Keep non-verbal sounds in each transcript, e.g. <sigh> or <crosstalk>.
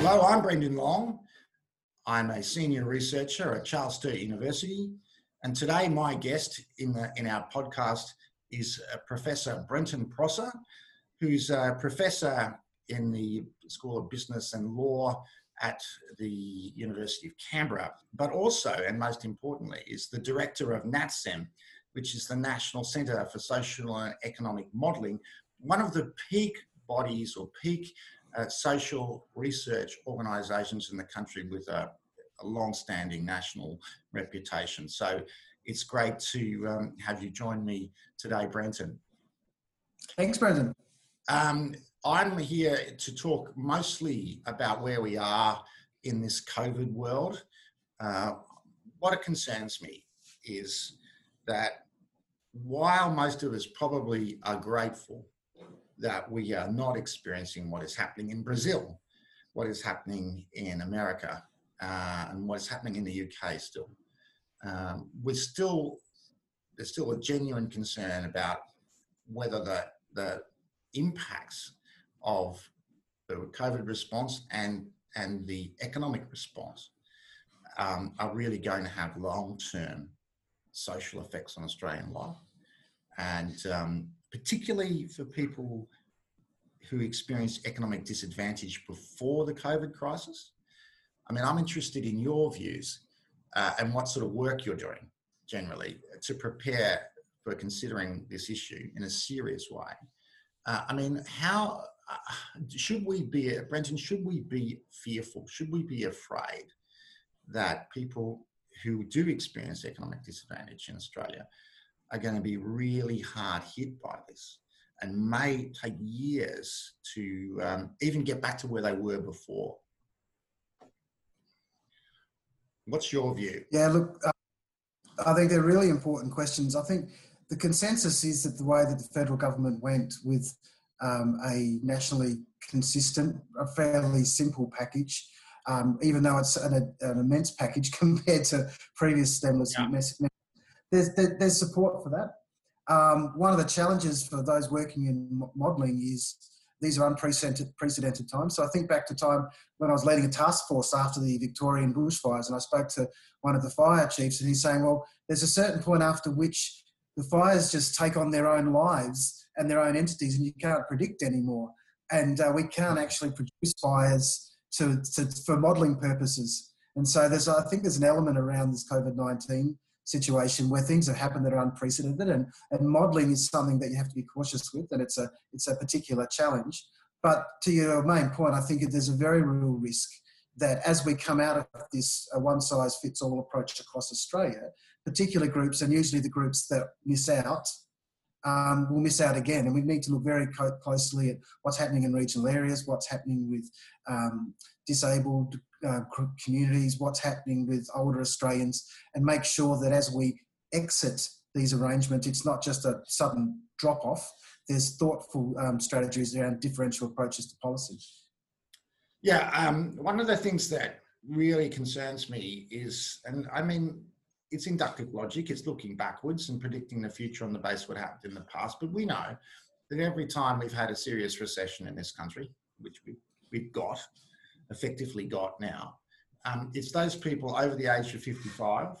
Hello, I'm Brendan Long. I'm a senior researcher at Charles Sturt University, and today my guest in, the, in our podcast is uh, Professor Brenton Prosser, who's a professor in the School of Business and Law at the University of Canberra, but also, and most importantly, is the director of NATSEM, which is the National Centre for Social and Economic Modelling, one of the peak bodies or peak uh, social research organisations in the country with a, a long-standing national reputation. So it's great to um, have you join me today, Brenton. Thanks, Brendan. Um, I'm here to talk mostly about where we are in this COVID world. Uh, what concerns me is that while most of us probably are grateful that we are not experiencing what is happening in Brazil, what is happening in America, uh, and what is happening in the UK still, um, we're still there's still a genuine concern about whether the the impacts of the COVID response and, and the economic response um, are really going to have long-term social effects on Australian life. And um, particularly for people who experienced economic disadvantage before the COVID crisis. I mean, I'm interested in your views uh, and what sort of work you're doing generally to prepare for considering this issue in a serious way. Uh, I mean, how <sighs> should we be, Brenton, should we be fearful? Should we be afraid that people who do experience economic disadvantage in Australia are going to be really hard hit by this and may take years to um, even get back to where they were before? What's your view? Yeah, look, uh, I think they're really important questions. I think the consensus is that the way that the federal government went with um, a nationally consistent, a fairly simple package, um, even though it's an, an, immense package <laughs> compared to previous stimulus. Yeah. There's, there's support for that. Um, one of the challenges for those working in modelling is these are unprecedented precedented times. So I think back to time when I was leading a task force after the Victorian bushfires, and I spoke to one of the fire chiefs, and he's saying, "Well, there's a certain point after which the fires just take on their own lives and their own entities, and you can't predict anymore. And uh, we can't actually produce fires to, to for modelling purposes. And so there's, I think, there's an element around this COVID nineteen situation where things have happened that are unprecedented, and, and modelling is something that you have to be cautious with, and it's a it's a particular challenge. But to your main point, I think there's a very real risk that as we come out of this one size fits all approach across Australia, particular groups, and usually the groups that miss out, um, will miss out again. And we need to look very closely at what's happening in regional areas, what's happening with um, disabled uh, communities, what's happening with older Australians, and make sure that as we exit these arrangements, it's not just a sudden drop off. There's thoughtful um, strategies around differential approaches to policy. Yeah, um, one of the things that really concerns me is, and I mean, it's inductive logic. It's looking backwards and predicting the future on the basis of what happened in the past. But we know that every time we've had a serious recession in this country, which we, we've got, effectively got now, um, it's those people over the age of 55,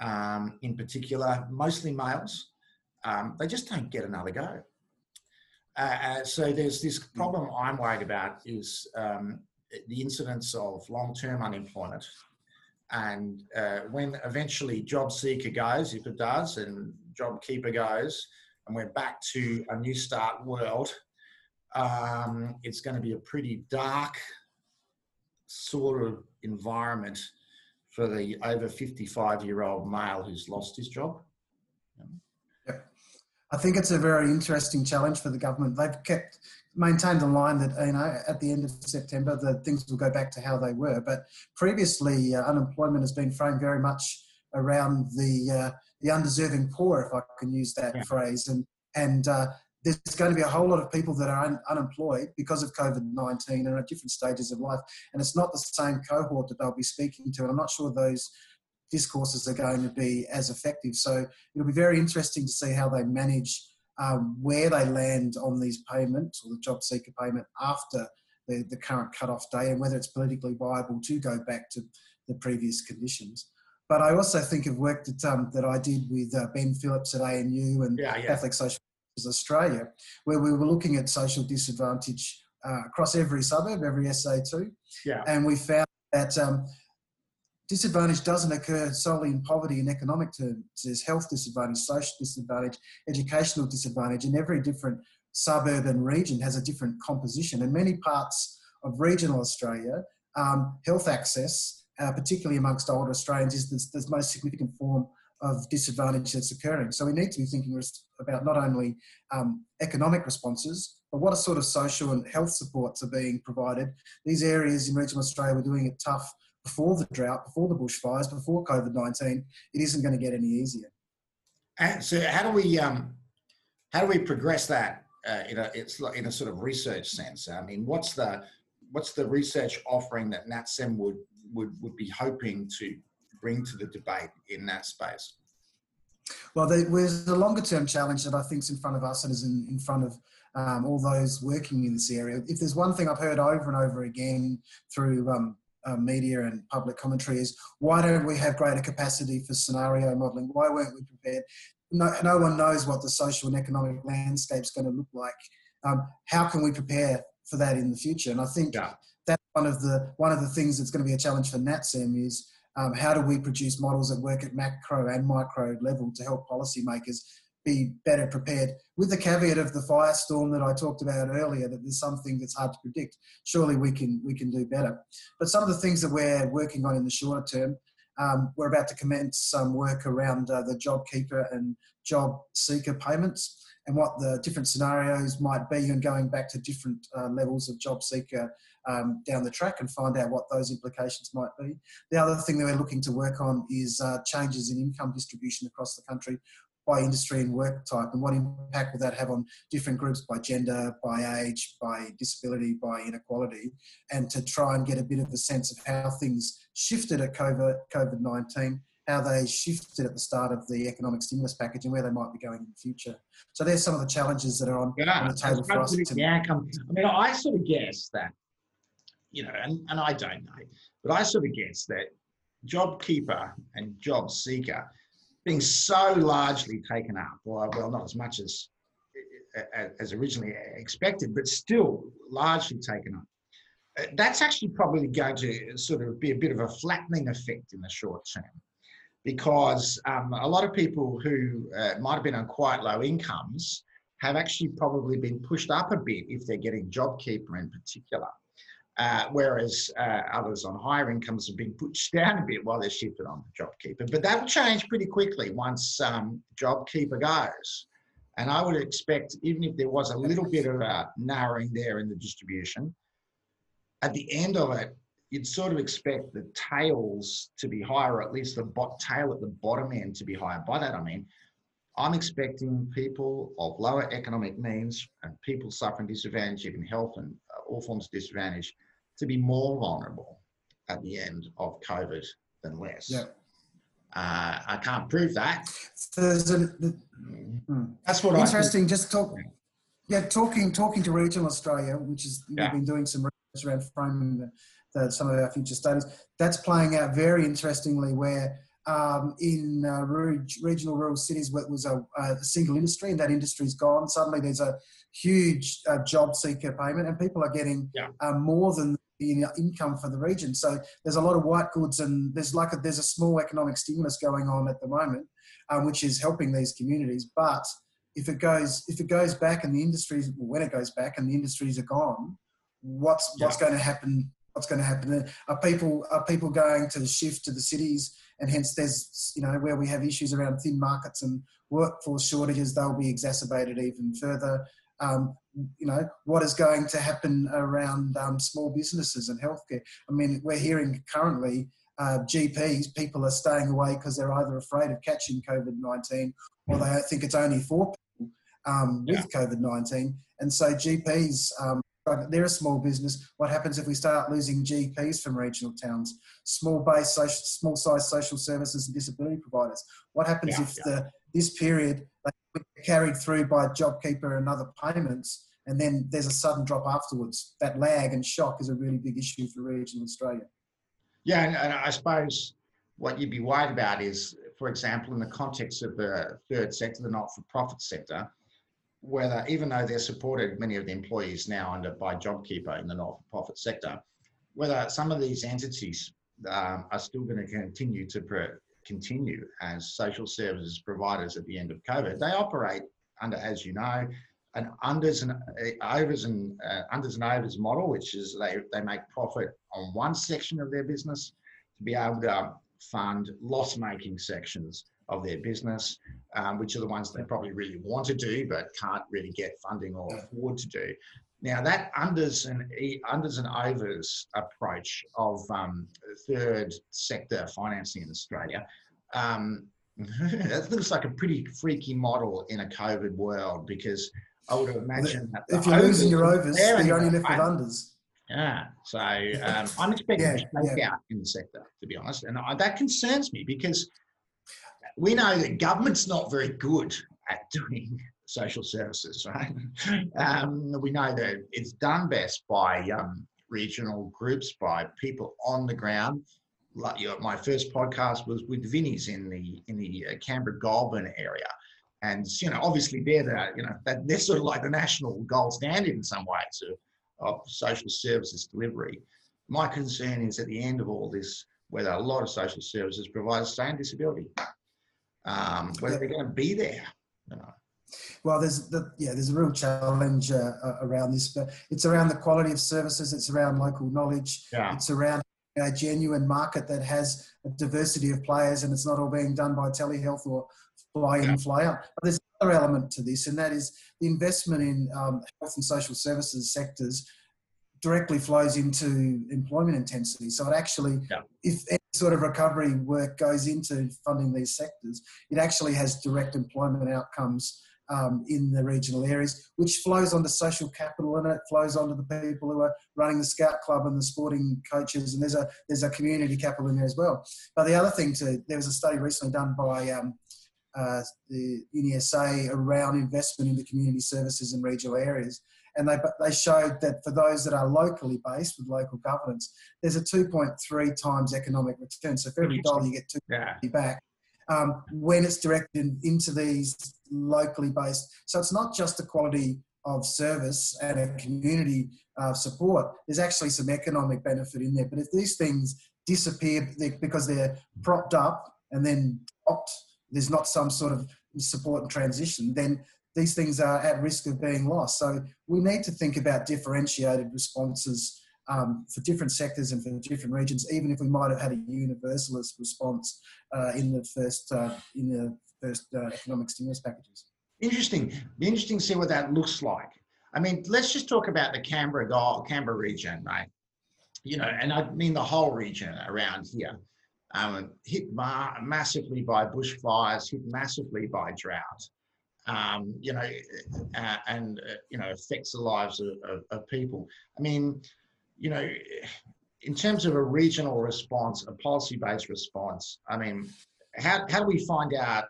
um, in particular, mostly males, um, they just don't get another go. Uh, uh, so there's this problem I'm worried about is um, the incidence of long-term unemployment. And uh, when eventually job seeker goes, if it does, and job keeper goes, and we're back to a new start world, um, it's going to be a pretty dark sort of environment for the over 55 year old male who's lost his job. I think it's a very interesting challenge for the government. They've kept maintained the line that you know at the end of September the things will go back to how they were. But previously, uh, unemployment has been framed very much around the uh, the undeserving poor, if I can use that yeah. phrase, and and uh, there's going to be a whole lot of people that are un- unemployed because of COVID 19 and at different stages of life. And it's not the same cohort that they'll be speaking to. And I'm not sure those discourses are going to be as effective. So it'll be very interesting to see how they manage um, where they land on these payments or the job seeker payment after the, the current cut-off day and whether it's politically viable to go back to the previous conditions. But I also think of work that, um, that I did with uh, Ben Phillips at ANU and yeah, yeah. Catholic Social Australia, where we were looking at social disadvantage uh, across every suburb, every SA2. Yeah. And we found that um, disadvantage doesn't occur solely in poverty in economic terms. There's health disadvantage, social disadvantage, educational disadvantage, and every different suburb and region has a different composition. In many parts of regional Australia, um, health access, uh, particularly amongst older Australians, is the, the, most significant form of disadvantage that's occurring. So we need to be thinking about not only um, economic responses, but what sort of social and health supports are being provided. These areas in regional Australia were doing it tough before the drought, before the bushfires, before COVID nineteen, it isn't going to get any easier. And so, how do we um, how do we progress that uh, in a it's in a sort of research sense? I mean, what's the what's the research offering that NatSem would would would be hoping to bring to the debate in that space? Well, there's a longer term challenge that I think is in front of us and is in, in front of um, all those working in this area. If there's one thing I've heard over and over again through um, uh, media and public commentary is why don't we have greater capacity for scenario modelling? Why weren't we prepared? No, no one knows what the social and economic landscape is going to look like. Um, how can we prepare for that in the future? And I think yeah. that's one of the one of the things that's going to be a challenge for NatSem is um, how do we produce models that work at macro and micro level to help policymakers be better prepared. With the caveat of the firestorm that I talked about earlier that there's something that's hard to predict. Surely we can we can do better. But some of the things that we're working on in the shorter term um, we're about to commence some work around uh, the job keeper and job seeker payments and what the different scenarios might be and going back to different uh, levels of job seeker um, down the track and find out what those implications might be. The other thing that we're looking to work on is uh, changes in income distribution across the country by industry and work type, and what impact will that have on different groups by gender, by age, by disability, by inequality, and to try and get a bit of a sense of how things shifted at COVID 19, how they shifted at the start of the economic stimulus package, and where they might be going in the future. So there's some of the challenges that are on, yeah, on the table for us. To, outcome. I mean, I sort of guess that, you know, and, and I don't know, but I sort of guess that JobKeeper and Job Seeker being so largely taken up, well, well not as much as as originally expected, but still largely taken up. Uh, that's actually probably going to sort of be a bit of a flattening effect in the short term because um, a lot of people who uh, might have been on quite low incomes have actually probably been pushed up a bit if they're getting JobKeeper in particular. Uh, whereas uh, others on higher incomes have been pushed <laughs> down a bit while they're shifted on to JobKeeper. But that will change pretty quickly once um, JobKeeper goes. And I would expect, even if there was a little bit of a narrowing there in the distribution, at the end of it, you'd sort of expect the tails to be higher, or at least the bot tail at the bottom end to be higher. By that I mean, I'm expecting people of lower economic means and people suffering disadvantage, even health and uh, all forms of disadvantage, to be more vulnerable at the end of COVID than less. Yeah. Uh, I can't prove that. There's a, the, hmm. That's what interesting. just talk. Yeah, talking talking to regional Australia, which is yeah. we've been doing some research around framing the, the, some of our future studies. That's playing out very interestingly. Where um, in uh, regional rural cities where it was a, a, single industry and that industry's gone. Suddenly there's a huge uh, job seeker payment and people are getting yeah. um, more than the income for the region. So there's a lot of white goods and there's like a, there's a small economic stimulus going on at the moment, um, which is helping these communities. But if it goes if it goes back and the industries when it goes back and the industries are gone, what's yeah. what's going to happen? What's going to happen? Are people are people going to shift to the cities? And hence there's you know where we have issues around thin markets and workforce shortages they'll be exacerbated even further. Um, you know what is going to happen around um, small businesses and healthcare? I mean we're hearing currently uh, gps people are staying away because they're either afraid of catching covid-19 or they think it's only for people um, with covid-19 and so gps um, they're a small business. What happens if we start losing GPs from regional towns? Small base, social, small size social services and disability providers. What happens yeah, if yeah. the this period like, carried through by JobKeeper and other payments, and then there's a sudden drop afterwards? That lag and shock is a really big issue for regional Australia. Yeah, and, and I suppose what you'd be worried about is, for example, in the context of the third sector, the not-for-profit sector whether, even though they're supported, many of the employees now under by JobKeeper in the not-for-profit sector, whether some of these entities um, are still going to continue to continue as social services providers at the end of COVID. They operate under, as you know, an unders and uh, overs and uh, unders and overs model, which is they, they make profit on one section of their business to be able to fund loss-making sections of their business, um, which are the ones they probably really want to do but can't really get funding or afford to do. Now that unders and unders and overs approach of um, third sector financing in Australia, um, <laughs> that looks like a pretty freaky model in a COVID world because I would imagine that if you're losing your overs, you're only left with unders. Yeah, so um, I'm <laughs> expecting yeah, a shakeout yeah. in the sector, to be honest, and I, that concerns me because we know that government's not very good at doing <laughs> social services, right? Um, we know that it's done best by um, regional groups, by people on the ground. Like my first podcast was with Vinnie's in the in the uh, Canberra Goulburn area, and you know, obviously they're the you know that they're sort of like the national gold standard in some ways of, of social services delivery. My concern is at the end of all this, whether a lot of social services providers stay in disability um, whether they're going to be there. You know. Well, there's the, yeah, there's a real challenge uh, around this, but it's around the quality of services. It's around local knowledge. Yeah. It's around a genuine market that has a diversity of players, and it's not all being done by telehealth or fly in, yeah. fly out. But there's another element to this, and that is the investment in um, health and social services sectors directly flows into employment intensity. So it actually, yeah. if any sort of recovery work goes into funding these sectors, it actually has direct employment outcomes um, in the regional areas, which flows onto social capital and it flows onto the people who are running the scout club and the sporting coaches, and there's a there's a community capital in there as well. But the other thing to there was a study recently done by um, uh, the UniSA around investment in the community services in regional areas, and they, they showed that for those that are locally based with local governance, there's a 2.3 times economic return. So for every dollar you get two yeah. back um, when it's directed into these locally based. So it's not just the quality of service and a community uh, support. There's actually some economic benefit in there. But if these things disappear because they're propped up and then dropped, there's not some sort of support and transition, then these things are at risk of being lost. So we need to think about differentiated responses um, for different sectors and for different regions, even if we might have had a universalist response uh, in the first uh, in the first uh, economic stimulus packages. Interesting. Be interesting to see what that looks like. I mean, let's just talk about the Canberra Canberra region, right? You know, and I mean the whole region around here. Um, hit ma- massively by bushfires, hit massively by drought um, you know, uh, and uh, you know affects the lives of, of, of, people. I mean, you know, in terms of a regional response, a policy-based response. I mean, how how do we find out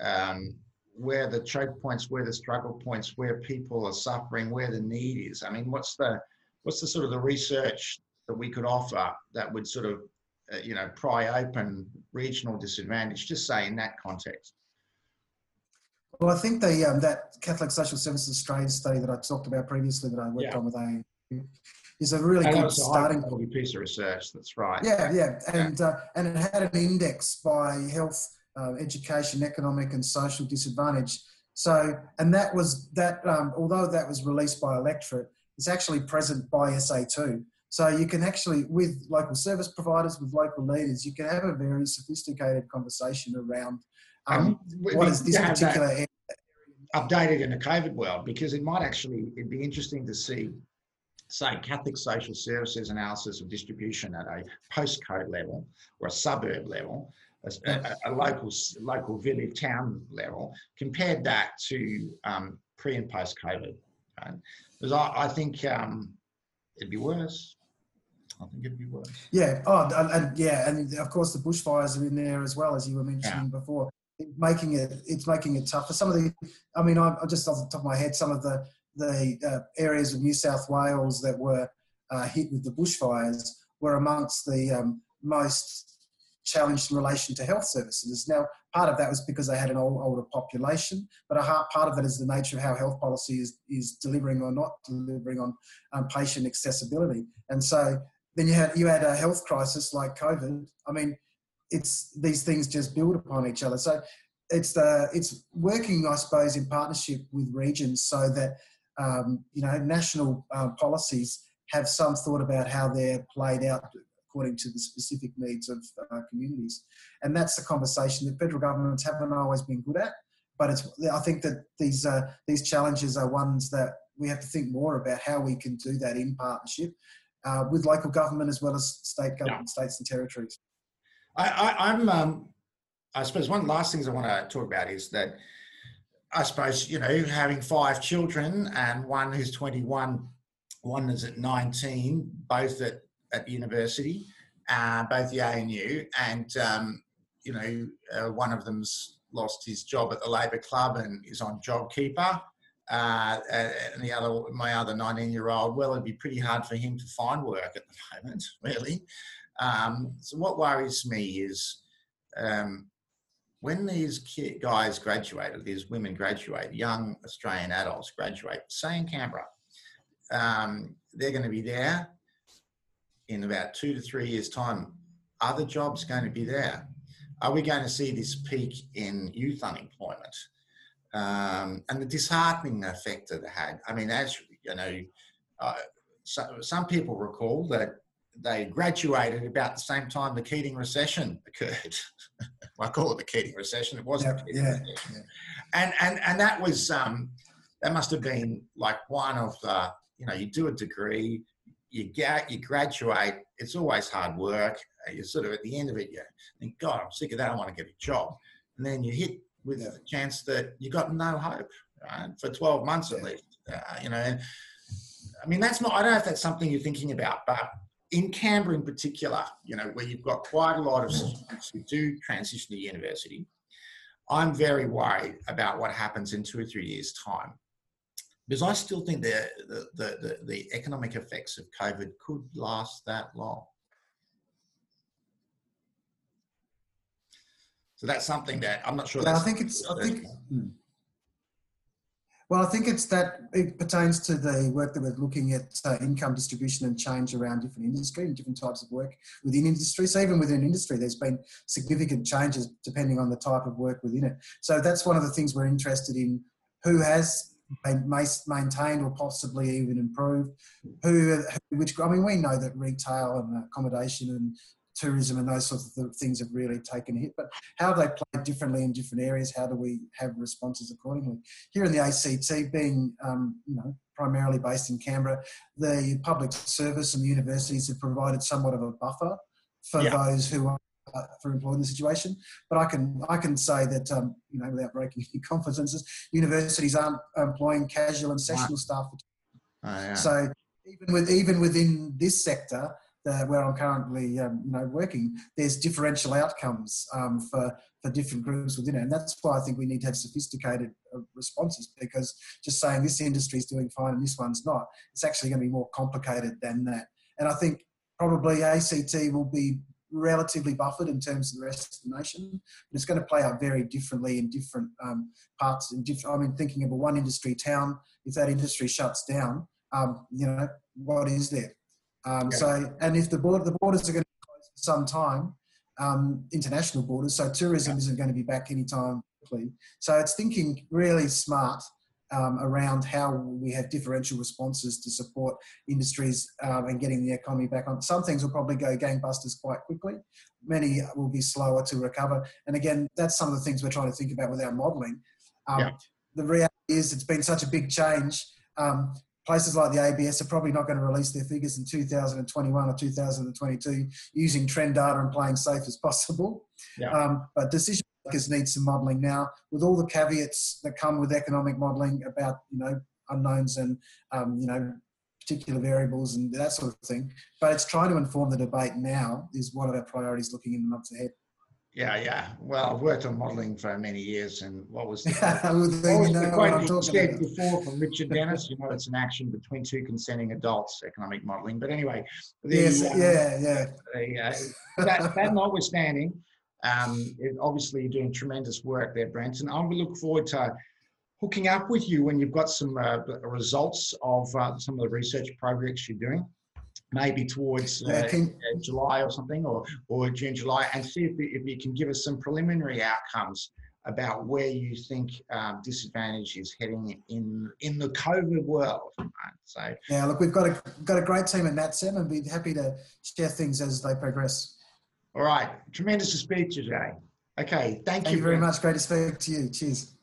um, where the choke points, where the struggle points, where people are suffering, where the need is? I mean, what's the what's the sort of the research that we could offer that would sort of uh, you know pry open regional disadvantage? Just say in that context. Well, I think the um, that Catholic Social Services Australia study that I talked about previously that I worked yeah. on with A is a really and good starting point. piece of research. That's right. Yeah, yeah, and yeah. Uh, and it had an index by health, uh, education, economic, and social disadvantage. So, and that was that. Um, although that was released by electorate, it's actually present by SA2. So you can actually, with local service providers, with local leaders, you can have a very sophisticated conversation around um, what is this particular area? Updated in the COVID world, because it might actually, it'd be interesting to see, say, Catholic social services analysis of distribution at a postcode level or a suburb level, a, a, a local local village town level, compared that to um, pre and post COVID Right? Because I, I think um, it'd be worse. I think it'd be worse. Yeah. Oh, and, and, yeah, and of course the bushfires are in there as well, as you were mentioning yeah. before. Making it, it's making it tougher. Some of the, I mean, I'm just off the top of my head, some of the the uh, areas of New South Wales that were uh, hit with the bushfires were amongst the um, most challenged in relation to health services. Now, part of that was because they had an old, older population, but a part of that is the nature of how health policy is, is delivering or not delivering on um, patient accessibility. And so then you had you had a health crisis like COVID. I mean, it's these things just build upon each other. So it's the it's working, I suppose, in partnership with regions so that um, you know national um, policies have some thought about how they're played out according to the specific needs of uh, communities. And that's the conversation that federal governments haven't always been good at. But it's, I think that these, uh, these challenges are ones that we have to think more about how we can do that in partnership uh, with local government as well as state government, yeah. states and territories. I, am um, I suppose one of the last things I want to talk about is that I suppose, you know, having five children and one who's 21, one is at 19, both at at university, uh, both the ANU, and um, you know, uh, one of them's lost his job at the Labor Club and is on JobKeeper. Uh, and the other, my other 19 year old, well, it'd be pretty hard for him to find work at the moment, <laughs> really. Um, so, what worries me is um, when these guys graduate, these women graduate, young Australian adults graduate, say in Canberra, um, they're going to be there in about two to three years' time, are the jobs going to be there? Are we going to see this peak in youth unemployment? Um, and the disheartening effect that it had. I mean, as you know, uh, so, some people recall that they graduated about the same time the Keating recession occurred. <laughs> I call it the Keating recession. It wasn't. Yeah, yeah, yeah, And and and that was um, that must have been like one of the you know you do a degree, you get, you graduate, it's always hard work. You're sort of at the end of it, you think, God, I'm sick of that. I want to get a job. And then you hit with the chance that you got no hope right? for 12 months at least. Uh, you know, I mean, that's not, I don't know if that's something you're thinking about, but in Canberra in particular, you know, where you've got quite a lot of students who do transition to university, I'm very worried about what happens in two or three years' time because I still think the, the, the, the, economic effects of COVID could last that long. So that's something that I'm not sure. Yeah, I think it's. I think. <laughs> Hmm. Well, I think it's that it pertains to the work that we're looking at uh, income distribution and change around different industry and different types of work within industry. So even within industry, there's been significant changes depending on the type of work within it. So that's one of the things we're interested in. Who has maintained or possibly even improved. Who, which I mean, we know that retail and accommodation and tourism and those sorts of things have really taken a hit. But how they play differently in different areas? How do we have responses accordingly? Here in the ACT, being um, you know primarily based in Canberra, the public service and the universities have provided somewhat of a buffer for yeah. those who are uh, for employed in the situation. But I can I can say that um, you know without breaking <laughs> any confidences, universities aren't employing casual and sessional staff. Oh, yeah. So even with even within this sector. Uh, where I'm currently, um, you know, working, there's differential outcomes um, for for different groups within it, and that's why I think we need to have sophisticated uh, responses. Because just saying this industry is doing fine and this one's not, it's actually going to be more complicated than that. And I think probably ACT will be relatively buffered in terms of the rest of the nation, but it's going to play out very differently in different um, parts. In different, I mean, thinking of a one industry town, if that industry shuts down, um, you know, what is there? Um, yeah. So, and if the border, the borders are going to be closed for some time, um, international borders, so tourism yeah. isn't going to be back anytime quickly. So it's thinking really smart um, around how we have differential responses to support industries um, and getting the economy back on. Some things will probably go gangbusters quite quickly. Many will be slower to recover. And again, that's some of the things we're trying to think about with our modelling. Um, yeah. The reality is, it's been such a big change. Places like the ABS are probably not going to release their figures in 2021 or 2022 using trend data and playing safe as possible. Yeah. Um, but decision makers need some modelling now with all the caveats that come with economic modelling about you know unknowns and um, you know particular variables and that sort of thing. But it's trying to inform the debate now is one of our priorities looking in the months ahead. Yeah, yeah. Well, I've worked on modelling for many years, and what was the, <laughs> what was the quote you said about. before from Richard <laughs> Denniss? You know, it's an action between two consenting adults, economic modelling. But anyway, the, Yes, um, yeah, yeah. the, uh, that, that notwithstanding, um, it, obviously you're doing tremendous work there, Brent, and I will look forward to hooking up with you when you've got some uh, results of uh, some of the research projects you're doing, maybe towards uh, uh, July or something, or or June, July, and see if, if you can give us some preliminary outcomes about where you think um, disadvantage is heading in in the COVID world. Right? So, Yeah, look, we've got a got a great team at NatSem and be happy to share things as they progress. all right, tremendous to speak to you, today. Okay, thank, Thank you very much. Great to speak to you. Cheers.